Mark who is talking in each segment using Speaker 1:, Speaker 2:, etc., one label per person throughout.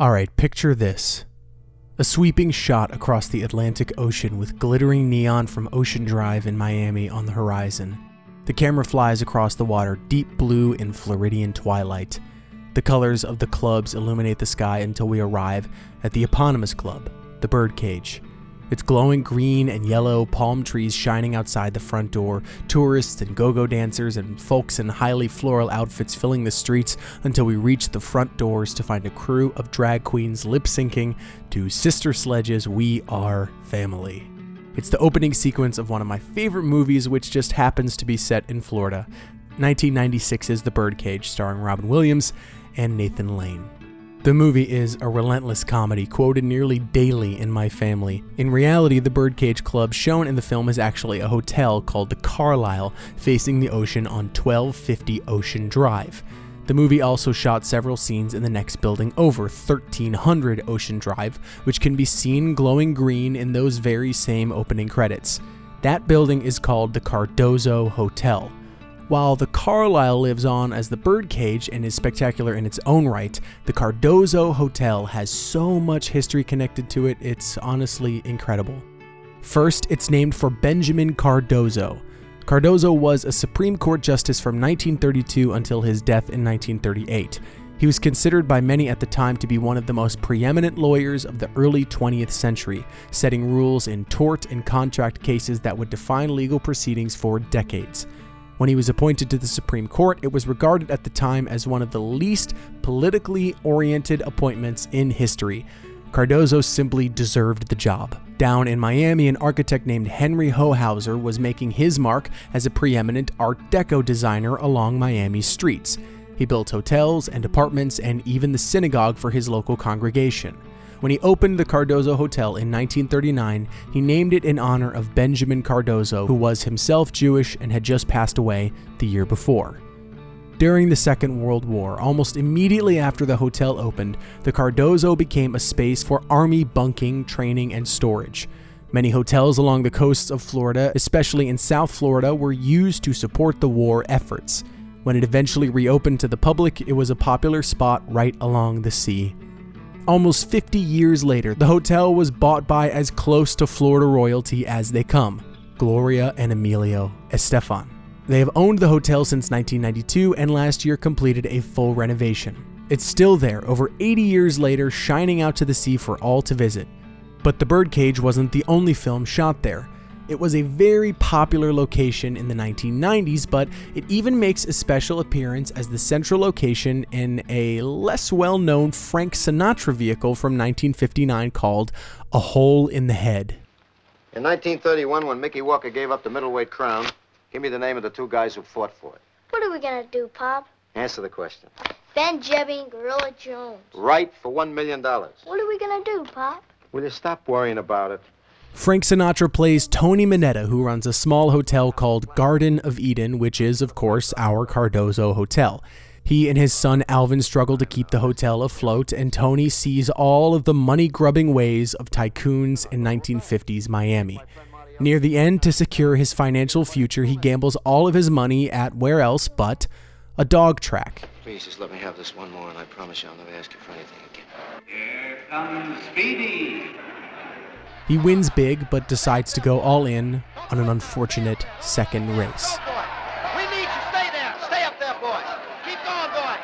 Speaker 1: Alright, picture this a sweeping shot across the Atlantic Ocean with glittering neon from Ocean Drive in Miami on the horizon. The camera flies across the water, deep blue in Floridian twilight. The colors of the clubs illuminate the sky until we arrive at the eponymous club, the Birdcage. It's glowing green and yellow, palm trees shining outside the front door, tourists and go go dancers and folks in highly floral outfits filling the streets until we reach the front doors to find a crew of drag queens lip syncing to Sister Sledge's We Are Family. It's the opening sequence of one of my favorite movies, which just happens to be set in Florida 1996's The Birdcage, starring Robin Williams and Nathan Lane. The movie is a relentless comedy quoted nearly daily in my family. In reality, the Birdcage Club shown in the film is actually a hotel called the Carlyle, facing the ocean on 1250 Ocean Drive. The movie also shot several scenes in the next building over, 1300 Ocean Drive, which can be seen glowing green in those very same opening credits. That building is called the Cardozo Hotel. While the Carlyle lives on as the birdcage and is spectacular in its own right, the Cardozo Hotel has so much history connected to it, it's honestly incredible. First, it's named for Benjamin Cardozo. Cardozo was a Supreme Court justice from 1932 until his death in 1938. He was considered by many at the time to be one of the most preeminent lawyers of the early 20th century, setting rules in tort and contract cases that would define legal proceedings for decades. When he was appointed to the Supreme Court, it was regarded at the time as one of the least politically oriented appointments in history. Cardozo simply deserved the job. Down in Miami, an architect named Henry Hohauser was making his mark as a preeminent Art Deco designer along Miami's streets. He built hotels and apartments and even the synagogue for his local congregation. When he opened the Cardozo Hotel in 1939, he named it in honor of Benjamin Cardozo, who was himself Jewish and had just passed away the year before. During the Second World War, almost immediately after the hotel opened, the Cardozo became a space for army bunking, training, and storage. Many hotels along the coasts of Florida, especially in South Florida, were used to support the war efforts. When it eventually reopened to the public, it was a popular spot right along the sea. Almost 50 years later, the hotel was bought by as close to Florida royalty as they come Gloria and Emilio Estefan. They have owned the hotel since 1992 and last year completed a full renovation. It's still there, over 80 years later, shining out to the sea for all to visit. But The Birdcage wasn't the only film shot there. It was a very popular location in the 1990s, but it even makes a special appearance as the central location in a less well known Frank Sinatra vehicle from 1959 called A Hole in the Head.
Speaker 2: In 1931, when Mickey Walker gave up the middleweight crown, give me the name of the two guys who fought for it.
Speaker 3: What are we gonna do, Pop?
Speaker 2: Answer the question.
Speaker 3: Ben Jeby and Gorilla Jones.
Speaker 2: Right for $1 million.
Speaker 3: What are we gonna do, Pop?
Speaker 2: Will you stop worrying about it?
Speaker 1: Frank Sinatra plays Tony Manetta, who runs a small hotel called Garden of Eden, which is, of course, our Cardozo hotel. He and his son Alvin struggle to keep the hotel afloat, and Tony sees all of the money grubbing ways of tycoons in 1950s Miami. Near the end, to secure his financial future, he gambles all of his money at where else but a dog track.
Speaker 2: Please just let me have this one more, and I promise you I'll never ask you for anything again.
Speaker 4: Here comes Speedy.
Speaker 1: He wins big, but decides to go all in on an unfortunate second race.
Speaker 5: We need you. Stay there. Stay up there, boy. Keep going, boy.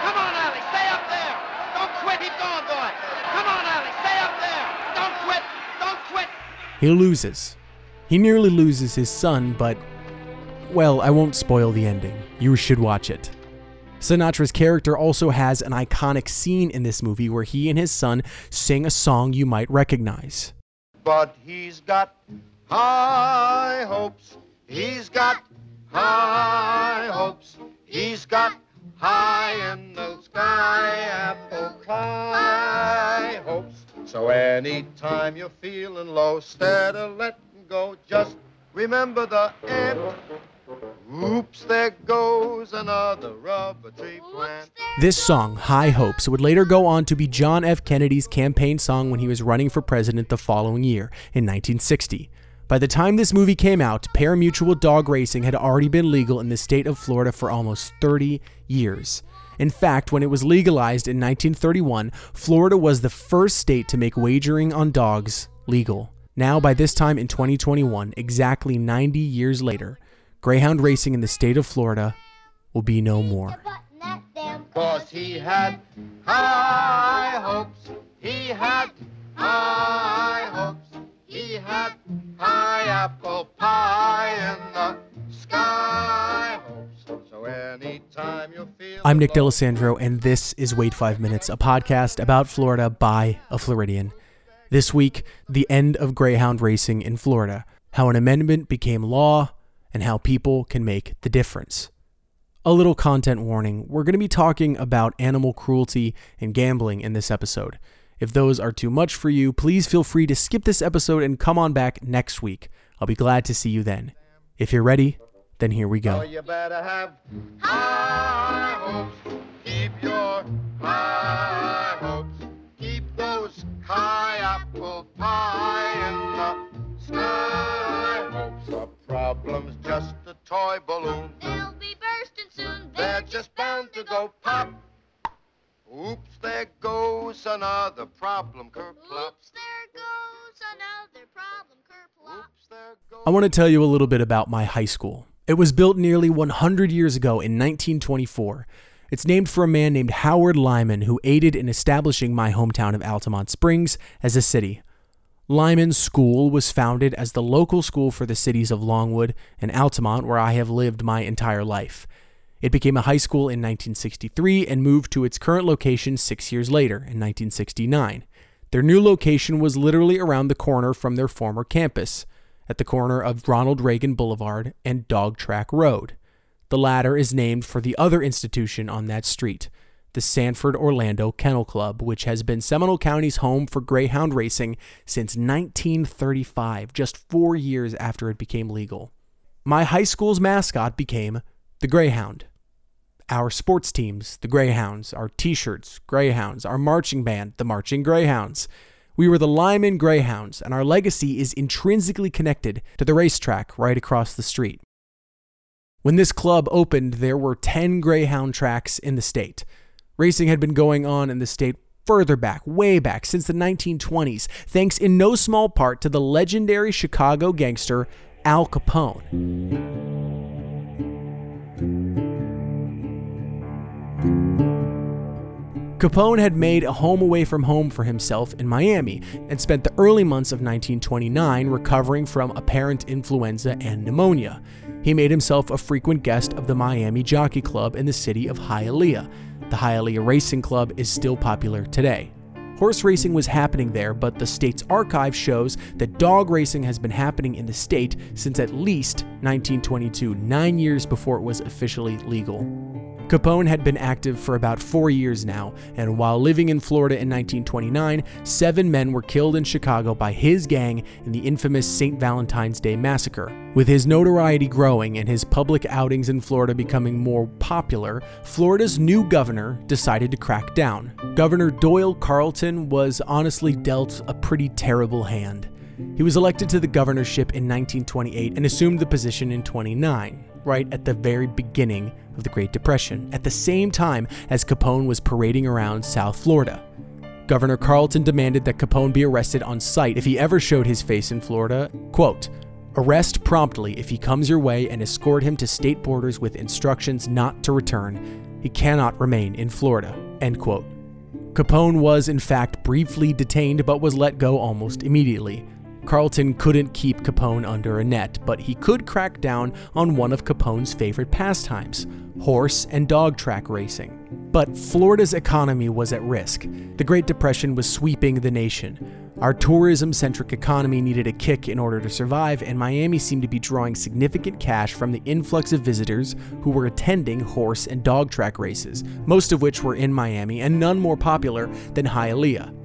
Speaker 5: Come on, Allie. Stay up there. Don't quit. Keep going, boy. Come on, Allie. Stay up there. Don't quit. Don't quit.
Speaker 1: He loses. He nearly loses his son, but, well, I won't spoil the ending. You should watch it. Sinatra's character also has an iconic scene in this movie where he and his son sing a song you might recognize.
Speaker 6: But he's got high hopes. He's got high hopes. He's got high in the sky apple pie hopes. So anytime you're feeling low, instead of letting go, just remember the end. Oops, there goes another rubber tree plant.
Speaker 1: This song, High Hopes, would later go on to be John F. Kennedy's campaign song when he was running for president the following year, in 1960. By the time this movie came out, parimutuel dog racing had already been legal in the state of Florida for almost 30 years. In fact, when it was legalized in 1931, Florida was the first state to make wagering on dogs legal. Now, by this time in 2021, exactly 90 years later, greyhound racing in the state of Florida will be no more.
Speaker 3: Button that damn
Speaker 6: Cause he had high hopes. He had high hopes. He had high apple pie in the sky hopes. So anytime you feel
Speaker 1: I'm Nick D'Alessandro, and this is Wait Five Minutes, a podcast about Florida by a Floridian. This week, the end of greyhound racing in Florida, how an amendment became law, and how people can make the difference. A little content warning we're going to be talking about animal cruelty and gambling in this episode. If those are too much for you, please feel free to skip this episode and come on back next week. I'll be glad to see you then. If you're ready, then here we go.
Speaker 6: you toy balloon.
Speaker 3: They'll be bursting soon.
Speaker 6: They're just bound to go pop. Oops, there goes another problem, kerplop.
Speaker 3: Oops, there goes another problem, kerplop.
Speaker 6: Oops, there goes.
Speaker 1: I want to tell you a little bit about my high school. It was built nearly 100 years ago in 1924. It's named for a man named Howard Lyman who aided in establishing my hometown of Altamonte Springs as a city. Lyman's School was founded as the local school for the cities of Longwood and Altamonte, where I have lived my entire life. It became a high school in 1963 and moved to its current location six years later, in 1969. Their new location was literally around the corner from their former campus, at the corner of Ronald Reagan Boulevard and Dog Track Road. The latter is named for the other institution on that street, the Sanford Orlando Kennel Club, which has been Seminole County's home for greyhound racing since 1935, just four years after it became legal. My high school's mascot became the Greyhound. Our sports teams, the Greyhounds, our t shirts, Greyhounds, our marching band, the Marching Greyhounds. We were the Lyman Greyhounds, and our legacy is intrinsically connected to the racetrack right across the street. When this club opened, there were 10 Greyhound tracks in the state. Racing had been going on in the state further back, way back, since the 1920s, thanks in no small part to the legendary Chicago gangster Al Capone. Capone had made a home away from home for himself in Miami and spent the early months of 1929 recovering from apparent influenza and pneumonia. He made himself a frequent guest of the Miami Jockey Club in the city of Hialeah. The Hialeah Racing Club is still popular today. Horse racing was happening there, but the state's archive shows that dog racing has been happening in the state since at least 1922, nine years before it was officially legal. Capone had been active for about four years now, and while living in Florida in 1929, seven men were killed in Chicago by his gang in the infamous St. Valentine's Day Massacre. With his notoriety growing and his public outings in Florida becoming more popular, Florida's new governor decided to crack down. Governor Doyle Carlton was honestly dealt a pretty terrible hand. He was elected to the governorship in 1928 and assumed the position in 29, right at the very beginning of the Great Depression, at the same time as Capone was parading around South Florida. Governor Carlton demanded that Capone be arrested on sight if he ever showed his face in Florida. Quote, Arrest promptly if he comes your way and escort him to state borders with instructions not to return. He cannot remain in Florida. End quote. Capone was, in fact, briefly detained but was let go almost immediately. Carlton couldn't keep Capone under a net, but he could crack down on one of Capone's favorite pastimes horse and dog track racing. But Florida's economy was at risk. The Great Depression was sweeping the nation. Our tourism centric economy needed a kick in order to survive, and Miami seemed to be drawing significant cash from the influx of visitors who were attending horse and dog track races, most of which were in Miami and none more popular than Hialeah.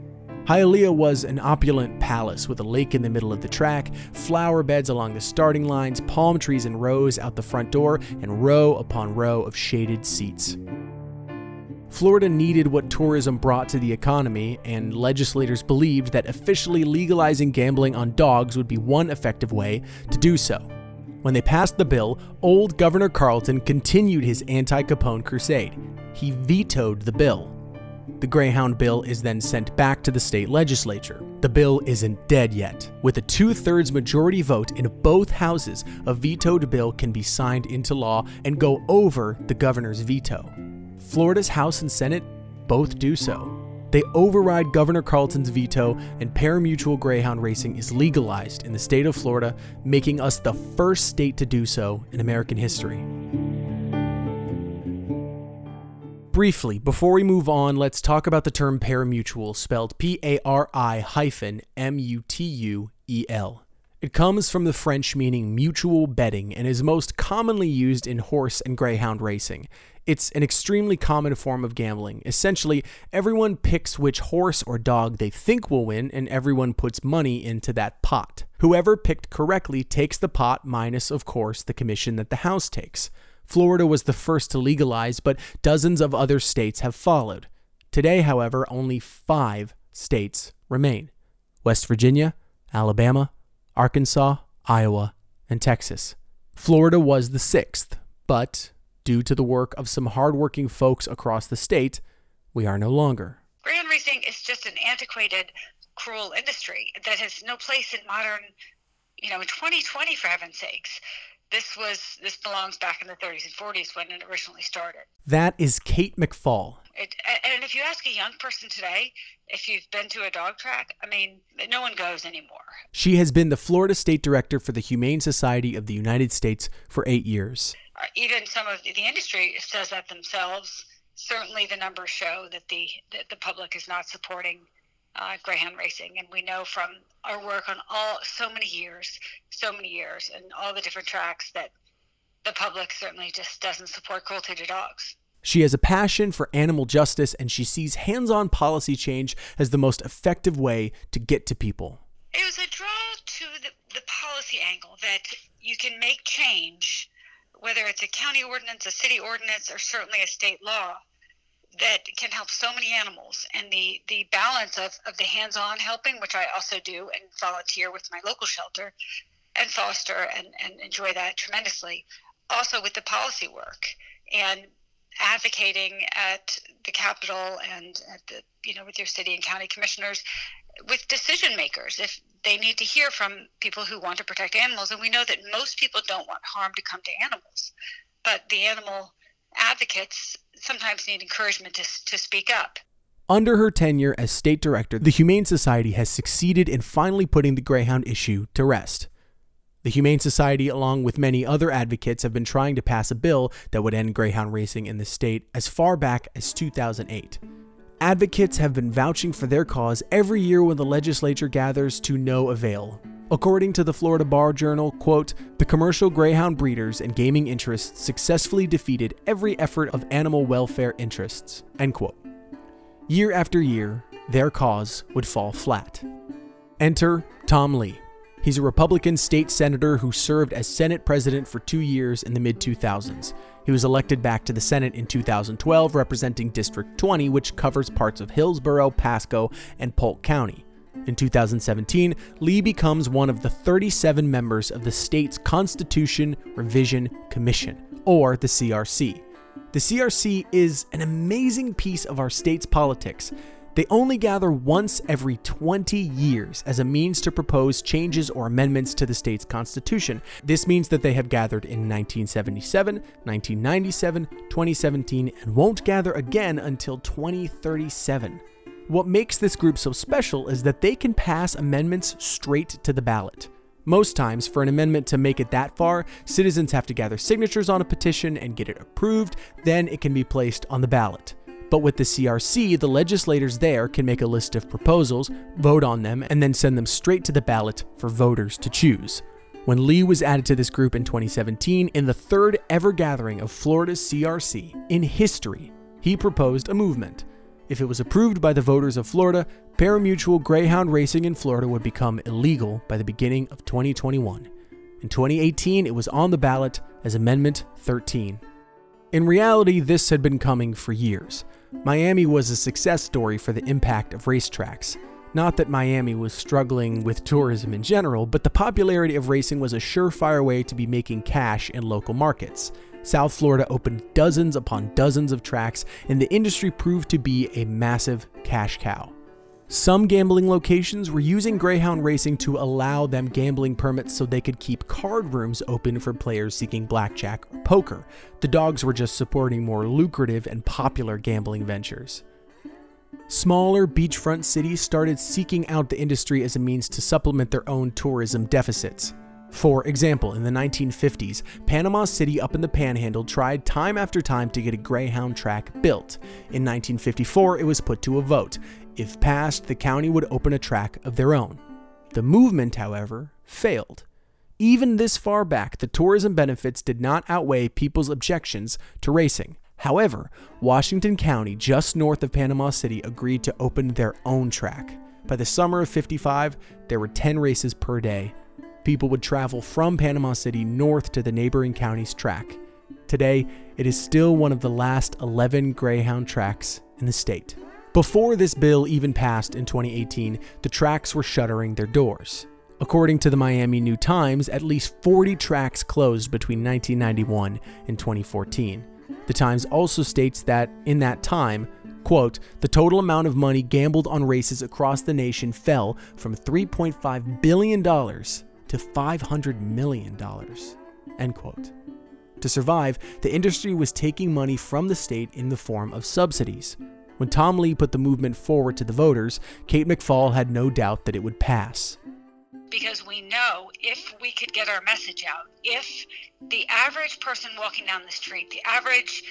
Speaker 1: Hialeah was an opulent palace with a lake in the middle of the track, flower beds along the starting lines, palm trees in rows out the front door, and row upon row of shaded seats. Florida needed what tourism brought to the economy, and legislators believed that officially legalizing gambling on dogs would be one effective way to do so. When they passed the bill, old Governor Carlton continued his anti Capone crusade. He vetoed the bill. The Greyhound bill is then sent back to the state legislature. The bill isn't dead yet. With a two thirds majority vote in both houses, a vetoed bill can be signed into law and go over the governor's veto. Florida's House and Senate both do so. They override Governor Carlton's veto, and parimutuel greyhound racing is legalized in the state of Florida, making us the first state to do so in American history. Briefly, before we move on, let's talk about the term parimutuel, spelled P A R I hyphen M U T U E L. It comes from the French meaning mutual betting and is most commonly used in horse and greyhound racing. It's an extremely common form of gambling. Essentially, everyone picks which horse or dog they think will win, and everyone puts money into that pot. Whoever picked correctly takes the pot, minus, of course, the commission that the house takes. Florida was the first to legalize, but dozens of other states have followed. Today, however, only five states remain West Virginia, Alabama, Arkansas, Iowa, and Texas. Florida was the sixth, but due to the work of some hardworking folks across the state, we are no longer.
Speaker 7: Greyhound racing is just an antiquated, cruel industry that has no place in modern, you know, in 2020, for heaven's sakes this was this belongs back in the 30s and 40s when it originally started.
Speaker 1: That is Kate McFall.
Speaker 7: It, and if you ask a young person today if you've been to a dog track, I mean, no one goes anymore.
Speaker 1: She has been the Florida State Director for the Humane Society of the United States for eight years.
Speaker 7: Uh, even some of the industry says that themselves. Certainly, the numbers show that the that the public is not supporting uh, greyhound racing, and we know from our work on all so many years, so many years, and all the different tracks that the public certainly just doesn't support cruelty to dogs.
Speaker 1: She has a passion for animal justice, and she sees hands-on policy change as the most effective way to get to people.
Speaker 7: It was a draw to the, the policy angle that you can make change, whether it's a county ordinance, a city ordinance, or certainly a state law that can help so many animals. And the the balance of, of the hands-on helping which i also do and volunteer with my local shelter and foster and, and enjoy that tremendously also with the policy work and advocating at the capitol and at the you know with your city and county commissioners with decision makers if they need to hear from people who want to protect animals. And we know that most people don't want harm to come to animals but the animal advocates sometimes need encouragement to, to speak up.
Speaker 1: Under her tenure as state director, the Humane Society has succeeded in finally putting the Greyhound issue to rest. The Humane Society, along with many other advocates, have been trying to pass a bill that would end Greyhound racing in the state as far back as 2008. Advocates have been vouching for their cause every year when the legislature gathers to no avail. According to the Florida Bar Journal, quote, the commercial greyhound breeders and gaming interests successfully defeated every effort of animal welfare interests, end quote. Year after year, their cause would fall flat. Enter Tom Lee. He's a Republican state senator who served as Senate president for two years in the mid 2000s. He was elected back to the Senate in 2012, representing District 20, which covers parts of Hillsborough, Pasco, and Polk County. In 2017, Lee becomes one of the 37 members of the state's Constitution Revision Commission, or the CRC. The CRC is an amazing piece of our state's politics. They only gather once every 20 years as a means to propose changes or amendments to the state's constitution. This means that they have gathered in 1977, 1997, 2017, and won't gather again until 2037. What makes this group so special is that they can pass amendments straight to the ballot. Most times, for an amendment to make it that far, citizens have to gather signatures on a petition and get it approved, then it can be placed on the ballot. But with the CRC, the legislators there can make a list of proposals, vote on them, and then send them straight to the ballot for voters to choose. When Lee was added to this group in 2017, in the third ever gathering of Florida's CRC in history, he proposed a movement if it was approved by the voters of Florida, parimutuel greyhound racing in Florida would become illegal by the beginning of 2021. In 2018, it was on the ballot as Amendment 13. In reality, this had been coming for years. Miami was a success story for the impact of racetracks. Not that Miami was struggling with tourism in general, but the popularity of racing was a surefire way to be making cash in local markets. South Florida opened dozens upon dozens of tracks, and the industry proved to be a massive cash cow. Some gambling locations were using Greyhound racing to allow them gambling permits so they could keep card rooms open for players seeking blackjack or poker. The dogs were just supporting more lucrative and popular gambling ventures. Smaller beachfront cities started seeking out the industry as a means to supplement their own tourism deficits. For example, in the 1950s, Panama City up in the Panhandle tried time after time to get a Greyhound track built. In 1954, it was put to a vote. If passed, the county would open a track of their own. The movement, however, failed. Even this far back, the tourism benefits did not outweigh people's objections to racing. However, Washington County, just north of Panama City, agreed to open their own track. By the summer of 55, there were 10 races per day. People would travel from Panama City north to the neighboring county's track. Today, it is still one of the last 11 Greyhound tracks in the state. Before this bill even passed in 2018, the tracks were shuttering their doors. According to the Miami New Times, at least 40 tracks closed between 1991 and 2014. The Times also states that in that time, quote, the total amount of money gambled on races across the nation fell from $3.5 billion to $500 million, end quote. To survive, the industry was taking money from the state in the form of subsidies. When Tom Lee put the movement forward to the voters, Kate McFall had no doubt that it would pass.
Speaker 7: Because we know if we could get our message out, if the average person walking down the street, the average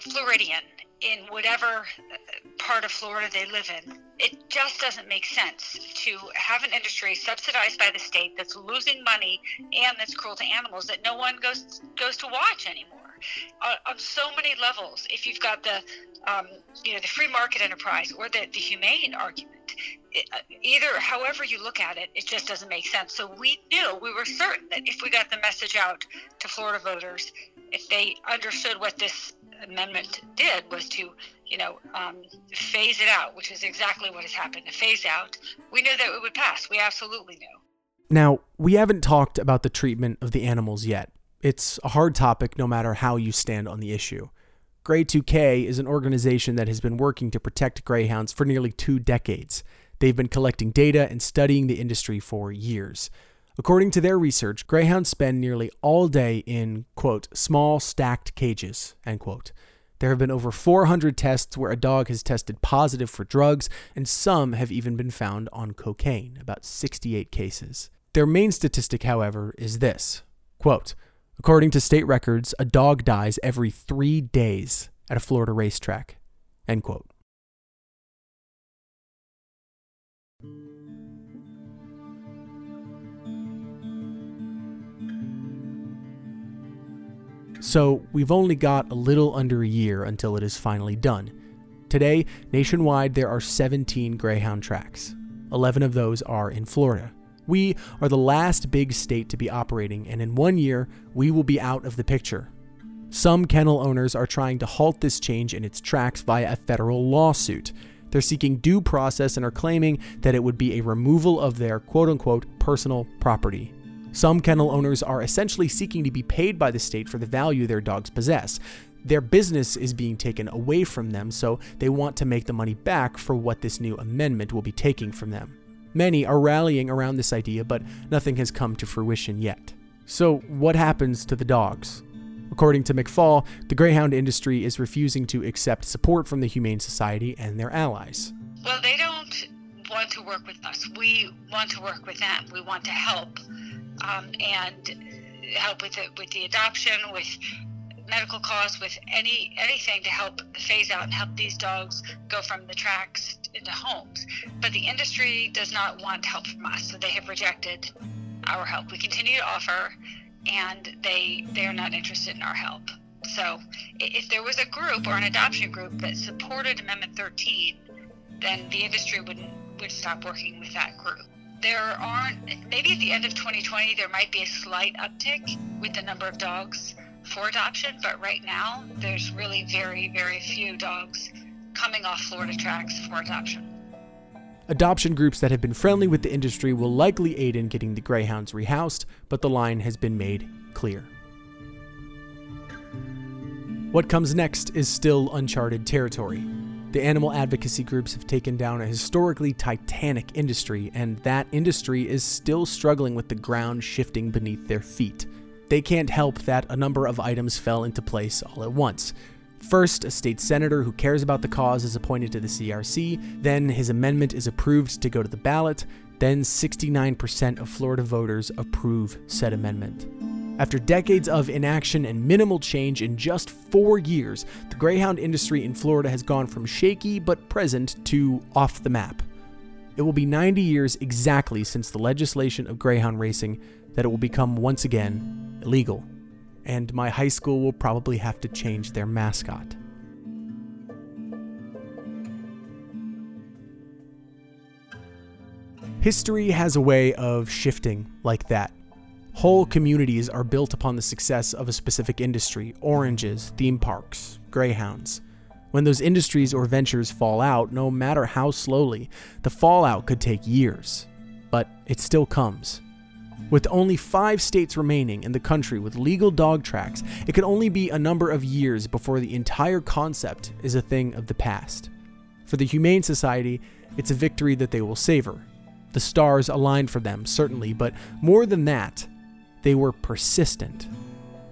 Speaker 7: Floridian in whatever uh, part of Florida they live in, it just doesn't make sense to have an industry subsidized by the state that's losing money and that's cruel to animals that no one goes goes to watch anymore. On, on so many levels, if you've got the um, you know the free market enterprise or the, the humane argument, it, uh, either however you look at it, it just doesn't make sense. So we knew, we were certain that if we got the message out to Florida voters, if they understood what this amendment did was to, you know, um, phase it out, which is exactly what has happened. To phase out, we knew that it would pass. We absolutely knew.
Speaker 1: Now, we haven't talked about the treatment of the animals yet. It's a hard topic no matter how you stand on the issue. Grey 2K is an organization that has been working to protect greyhounds for nearly two decades. They've been collecting data and studying the industry for years. According to their research, greyhounds spend nearly all day in, quote, small stacked cages, end quote. There have been over 400 tests where a dog has tested positive for drugs, and some have even been found on cocaine, about 68 cases. Their main statistic, however, is this quote, According to state records, a dog dies every three days at a Florida racetrack. End quote. So we've only got a little under a year until it is finally done. Today, nationwide, there are 17 Greyhound tracks. 11 of those are in Florida. We are the last big state to be operating, and in one year, we will be out of the picture. Some kennel owners are trying to halt this change in its tracks via a federal lawsuit. They're seeking due process and are claiming that it would be a removal of their quote unquote personal property. Some kennel owners are essentially seeking to be paid by the state for the value their dogs possess. Their business is being taken away from them, so they want to make the money back for what this new amendment will be taking from them. Many are rallying around this idea, but nothing has come to fruition yet. So, what happens to the dogs? According to McFall, the greyhound industry is refusing to accept support from the Humane Society and their allies.
Speaker 7: Well, they don't want to work with us. We want to work with them. We want to help um, and help with the, with the adoption, with medical costs, with any anything to help phase out and help these dogs go from the tracks into homes. But the industry does not want help from us, so they have rejected our help. We continue to offer, and they they are not interested in our help. So if there was a group or an adoption group that supported Amendment 13, then the industry wouldn't would stop working with that group there aren't maybe at the end of 2020 there might be a slight uptick with the number of dogs for adoption but right now there's really very very few dogs coming off florida tracks for adoption
Speaker 1: Adoption groups that have been friendly with the industry will likely aid in getting the greyhounds rehoused, but the line has been made clear. What comes next is still uncharted territory. The animal advocacy groups have taken down a historically titanic industry, and that industry is still struggling with the ground shifting beneath their feet. They can't help that a number of items fell into place all at once. First, a state senator who cares about the cause is appointed to the CRC, then his amendment is approved to go to the ballot, then 69% of Florida voters approve said amendment. After decades of inaction and minimal change in just four years, the greyhound industry in Florida has gone from shaky but present to off the map. It will be 90 years exactly since the legislation of greyhound racing that it will become once again illegal and my high school will probably have to change their mascot. History has a way of shifting like that. Whole communities are built upon the success of a specific industry oranges, theme parks, greyhounds. When those industries or ventures fall out, no matter how slowly, the fallout could take years. But it still comes. With only five states remaining in the country with legal dog tracks, it could only be a number of years before the entire concept is a thing of the past. For the Humane Society, it's a victory that they will savor. The stars aligned for them, certainly, but more than that, they were persistent.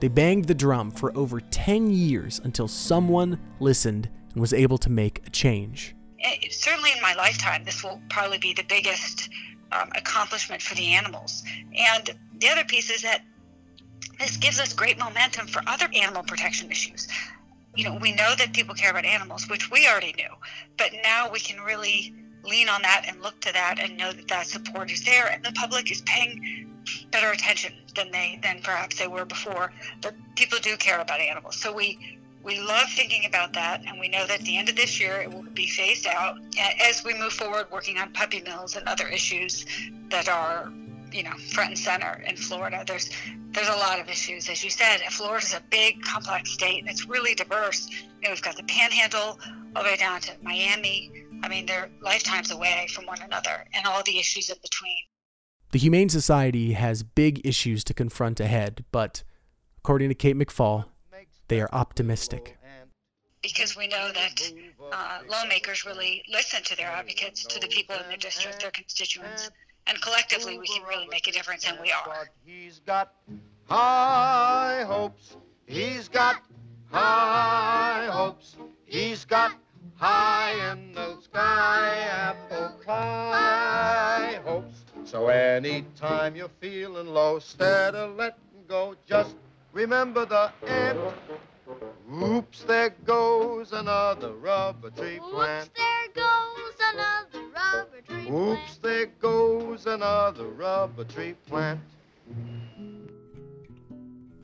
Speaker 1: They banged the drum for over 10 years until someone listened and was able to make a change.
Speaker 7: It, certainly in my lifetime, this will probably be the biggest um, accomplishment for the animals. And the other piece is that this gives us great momentum for other animal protection issues. You know, we know that people care about animals, which we already knew, but now we can really lean on that and look to that and know that that support is there and the public is paying better attention than they than perhaps they were before but people do care about animals so we we love thinking about that, and we know that at the end of this year it will be phased out as we move forward working on puppy mills and other issues that are, you know, front and center in Florida. There's there's a lot of issues, as you said. Florida's a big, complex state, and it's really diverse. You know, we've got the Panhandle all the way down to Miami. I mean, they're lifetimes away from one another, and all the issues in between.
Speaker 1: The Humane Society has big issues to confront ahead, but according to Kate McFall, they are optimistic.
Speaker 7: Because we know that uh, lawmakers really listen to their advocates, to the people in their district, their constituents, and collectively we can really make a difference, and we are.
Speaker 6: He's got high hopes. He's got high hopes. He's got high in the sky apple high hopes. So anytime you're feeling low, instead of letting go, just remember the end. Oops, there goes another rubber tree plant.
Speaker 3: Oops, there goes another rubber tree plant.
Speaker 6: Oops, there goes another rubber tree plant.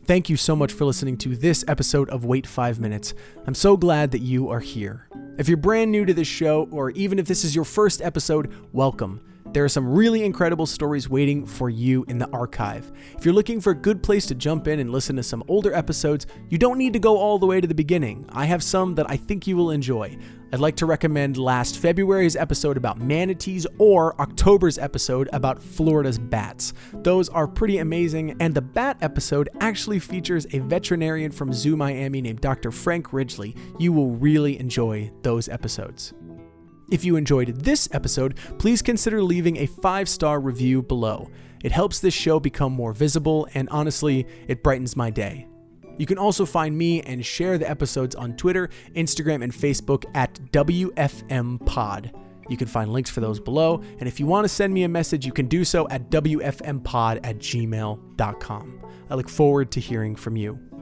Speaker 1: Thank you so much for listening to this episode of Wait 5 Minutes. I'm so glad that you are here. If you're brand new to this show, or even if this is your first episode, welcome. There are some really incredible stories waiting for you in the archive. If you're looking for a good place to jump in and listen to some older episodes, you don't need to go all the way to the beginning. I have some that I think you will enjoy. I'd like to recommend last February's episode about manatees or October's episode about Florida's bats. Those are pretty amazing, and the bat episode actually features a veterinarian from Zoo Miami named Dr. Frank Ridgley. You will really enjoy those episodes. If you enjoyed this episode, please consider leaving a five star review below. It helps this show become more visible, and honestly, it brightens my day. You can also find me and share the episodes on Twitter, Instagram, and Facebook at WFM Pod. You can find links for those below, and if you want to send me a message, you can do so at WFMPod at gmail.com. I look forward to hearing from you.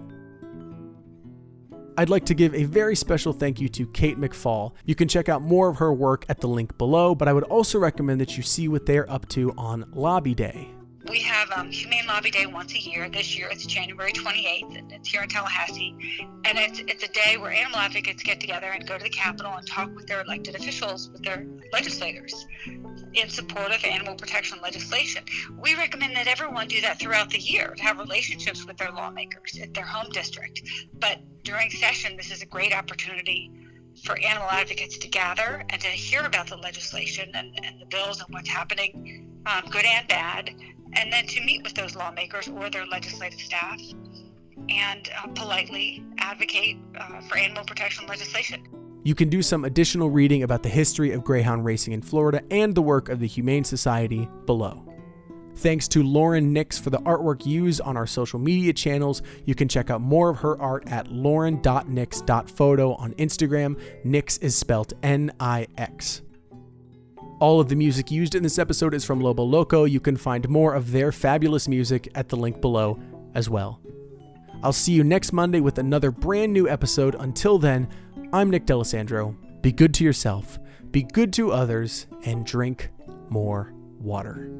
Speaker 1: I'd like to give a very special thank you to Kate McFall. You can check out more of her work at the link below, but I would also recommend that you see what they're up to on Lobby Day.
Speaker 7: We have um, Humane Lobby Day once a year. This year it's January 28th, and it's here in Tallahassee. And it's, it's a day where animal advocates get together and go to the Capitol and talk with their elected officials, with their legislators, in support of animal protection legislation. We recommend that everyone do that throughout the year to have relationships with their lawmakers at their home district. But during session, this is a great opportunity for animal advocates to gather and to hear about the legislation and, and the bills and what's happening, um, good and bad, and then to meet with those lawmakers or their legislative staff and uh, politely advocate uh, for animal protection legislation.
Speaker 1: You can do some additional reading about the history of greyhound racing in Florida and the work of the Humane Society below. Thanks to Lauren Nix for the artwork used on our social media channels. You can check out more of her art at lauren.nix.photo on Instagram. Nix is spelled N I X. All of the music used in this episode is from Lobo Loco. You can find more of their fabulous music at the link below as well. I'll see you next Monday with another brand new episode. Until then, I'm Nick D'Alessandro. Be good to yourself, be good to others, and drink more water.